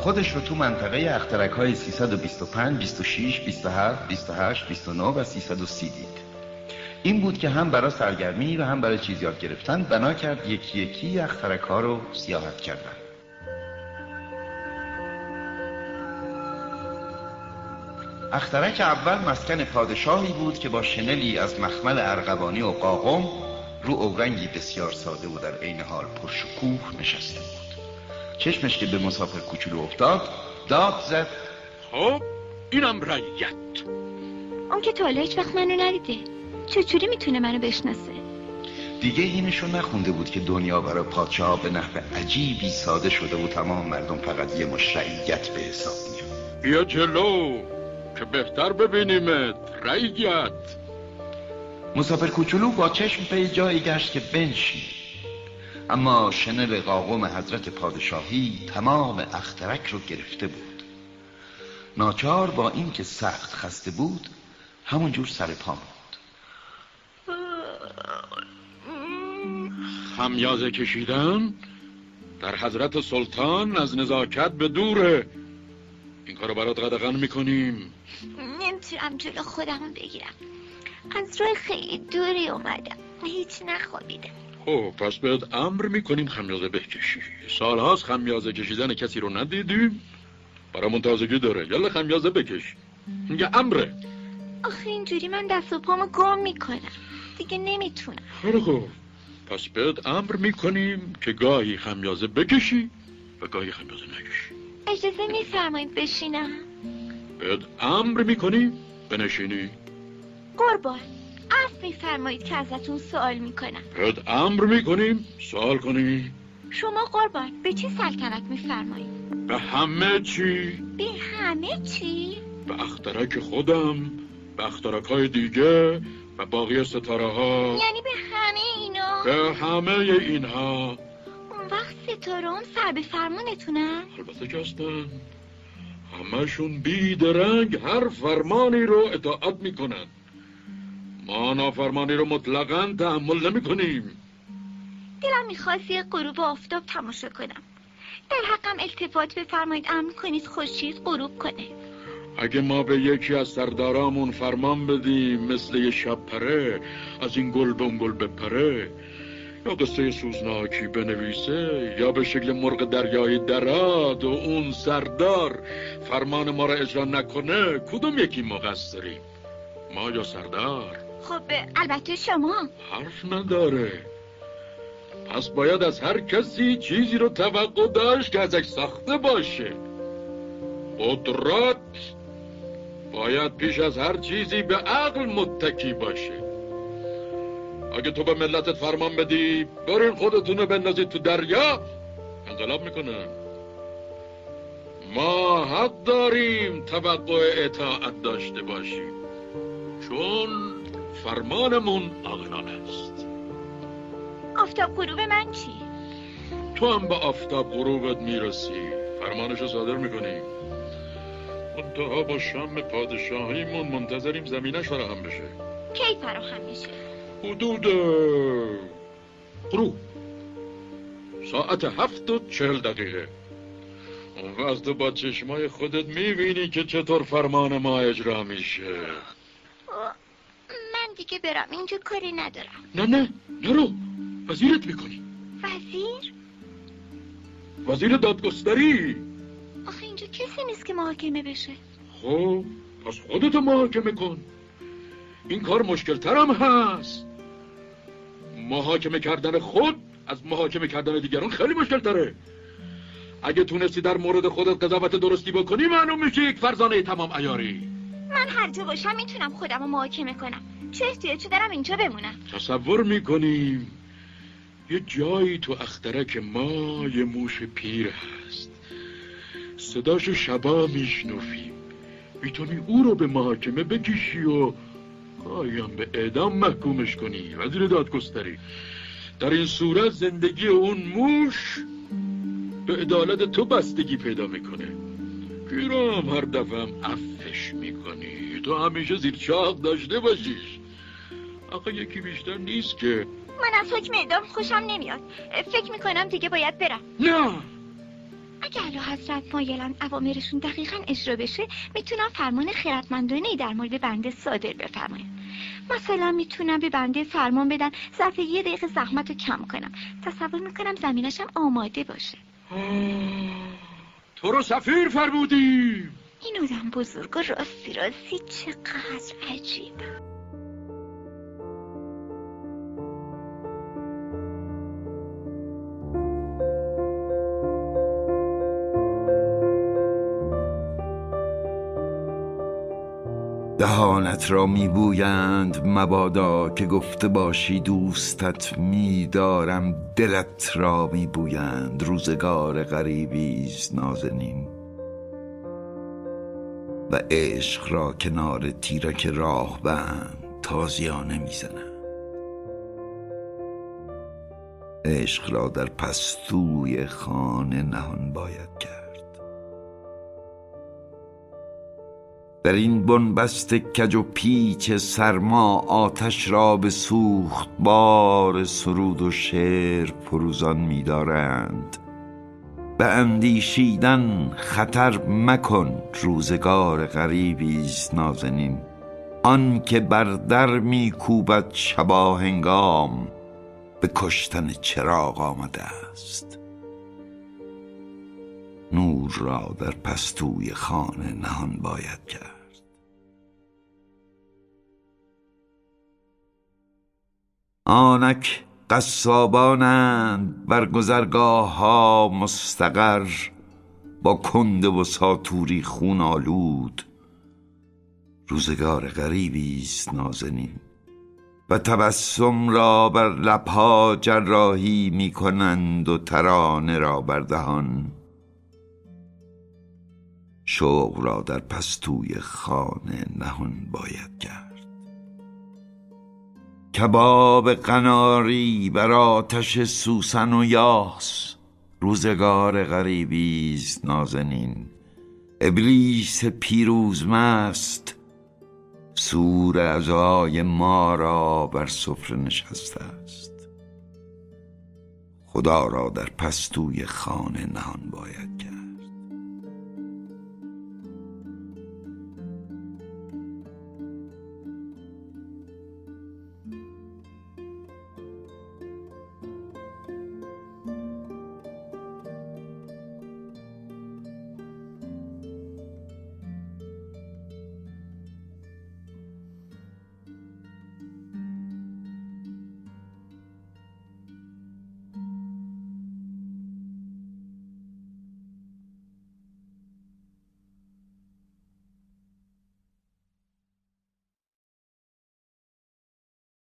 خودش رو تو منطقه اخترک های 325 26 27 28 29 و 330 دید. این بود که هم برای سرگرمی و هم برای چیز یاد گرفتن بنا کرد یکی یکی اخترک ها رو سیاحت کردن. اخترک اول مسکن پادشاهی بود که با شنلی از مخمل ارغوانی و قاقم رو اورنگی بسیار ساده و در عین حال پرشکوه نشسته بود. چشمش که به مسافر کوچولو افتاد داد زد. خب اینم رعیت. اون که تا هیچ وقت منو ندیده. چجوری می‌تونه منو بشناسه؟ دیگه اینشو نخونده بود که دنیا برای پادشاه به نحو عجیبی ساده شده و تمام مردم فقط یه مش رعیت به حساب میان بیا جلو که بهتر ببینیمت. رعیت. مسافر کوچولو با چشم به جایی گشت که بنشین. اما شنل قاقم حضرت پادشاهی تمام اخترک رو گرفته بود. ناچار با اینکه سخت خسته بود همونجور سر پا بود خمیازه کشیدن در حضرت سلطان از نزاکت به دوره این کارو برات قدغن می‌کنیم. نمی‌تونم جلو خودم بگیرم. از راه خیلی دوری اومدم. هیچ نخوابیدم. خب پس بهت امر می‌کنیم خمیازه بکشی. سالهاست خمیازه کشیدن کسی رو ندیدیم. برامون تازگی داره. یلا خمیازه بکش. میگه امره. آخه اینجوری من دست و پامو گم می‌کنم. دیگه نمی‌تونم. خیلی خوب. پس بهت امر می‌کنیم که گاهی خمیازه بکشی و گاهی خمیازه نکشی. اجازه میفرمایید بشینم. بهت امر می‌کنیم بنشینی. قربان. عفو میفرمایید که ازتون سوال می‌کنم. بهت امر می‌کنیم سوال کنی شما قربان به چه سلطنت میفرمایید؟ به همه چی. به همه چی؟ به اخترک خودم به اخترک های دیگه و باقی ستاره ها یعنی به همه اینا؟ به همه اینها. اون وقت ستاره هم سر به فرمونتونن البته که هستن. همشون بیدرنگ هر فرمانی رو اطاعت می‌کنن. ما نافرمانی رو مطلقا تحمل نمی کنیم دلم می‌خواست یه غروب آفتاب تماشا کنم. در حقم التفات بفرمایید امر کنید خورشید غروب کنه. اگه ما به یکی از سردارامون فرمان بدیم مثل یه شب پره از این گل به اون گل بپره. یا قصه سوزناکی بنویسه یا به شکل مرغ دریای دراد و اون سردار فرمان ما را اجرا نکنه کدوم یکی مقصریم؟ ما یا سردار؟ خب البته شما. حرف نداره. پس باید از هر کسی چیزی رو توقع داشت که ازش ساخته باشه. قدرت باید پیش از هر چیزی به عقل متکی باشه. اگه تو به ملتت فرمان بدی برین خودتونو بندازید تو دریا. انقلاب می‌کنن ما حق داریم توقع اطاعت داشته باشیم. چون فرمانمون عاقلانه است. آفتاب غروب من چی؟ تو هم به آفتاب غروبت می‌رسی. فرمانشو صادر می‌کنی. منتها با شم پادشاهیمون منتظریم زمینش فراهم بشه. کی فراهم میشه؟ حدود غروب. ساعت هفت و چهل دقیقه. اون وقت تو با چشمای خودت می‌بینی که چطور فرمان ما اجرا میشه. دیگه برم. اینجا کاری ندارم. نه نه. نرو. وزیرت می‌کنی. وزیر؟ وزیر دادگستری. آخه اینجا کسی نیست که محاکمه بشه. خب پس خودتو محاکمه کن. این کار مشکل ترم هست. محاکمه کردن خود از محاکمه کردن دیگران خیلی مشکل تره اگه تونستی در مورد خودت قضاوت درستی بکنی معلوم میشه یک فرزانه تمام ایاری من هر جا باشم می‌تونم خودم رو محاکمه کنم. چه احتیاجی دارم اینجا بمونم. تصور می‌کنیم یه جایی تو اخترک ما یه موش پیر هست. صداشو شبا میشنفیم می‌تونی او رو به محاکمه بکشی و هم به اعدام محکومش کنی وزیر دادگستری. در این صورت زندگی اون موش به عدالت تو بستگی پیدا می‌کنه. پیرام هر دفعه افش می‌کنی. تو همیشه زیر چاق داشته باشیش. آقا یکی بیشتر نیست که. من از حکم اعدام خوشم نمیاد. فکر می‌کنم دیگه باید برم. نه! اگر اعلی حضرت مایلن اوامرشون دقیقا اجرا بشه می‌تونم فرمان خیرتمندانه در مورد بنده صادر بفرمایم. مثلا می‌تونم به بنده فرمان بدن ظرف یه دقیقه زحمت رو کم کنم. تصور می‌کنم زمینشم آماده باشه. تو رو سفیر فرمودیم. این آدم بزرگ و راستی راستی چقدر عجیبه. دهانت را میبویند. مبادا که گفته باشی دوستت میدارم. دلت را میبویند. روزگار غریبیز نازنین. و عشق را کنار تیرک راه بند تازیانه می‌زنند. عشق را در پستوی خانه نهان باید کرد. در این بنبست کج و پیچ سرما آتش را به سوخت بار سرود و شعر فروزان می‌دارند به اندیشیدن خطر مکن روزگار غریبی است نازنین. آن که بر در میکوبد شبا هنگام به کشتن چراغ آمده است. نور را در پستوی خانه نهان باید کرد. آنک قصابانند بر گذرگاه ها مستقر با کنده و ساتوری خون آلود روزگار غریبی است نازنین و تبسم را بر لبها جراحی می کنند و ترانه را بر دهان. شوق را در پستوی خانه نهان باید کرد. کباب قناری بر آتش سوسن و یاس روزگار غریبی است نازنین. ابلیس پیروز مست سور اعضای ما را بر سفره نشسته است. خدا را در پستوی خانه نهان باید کرد.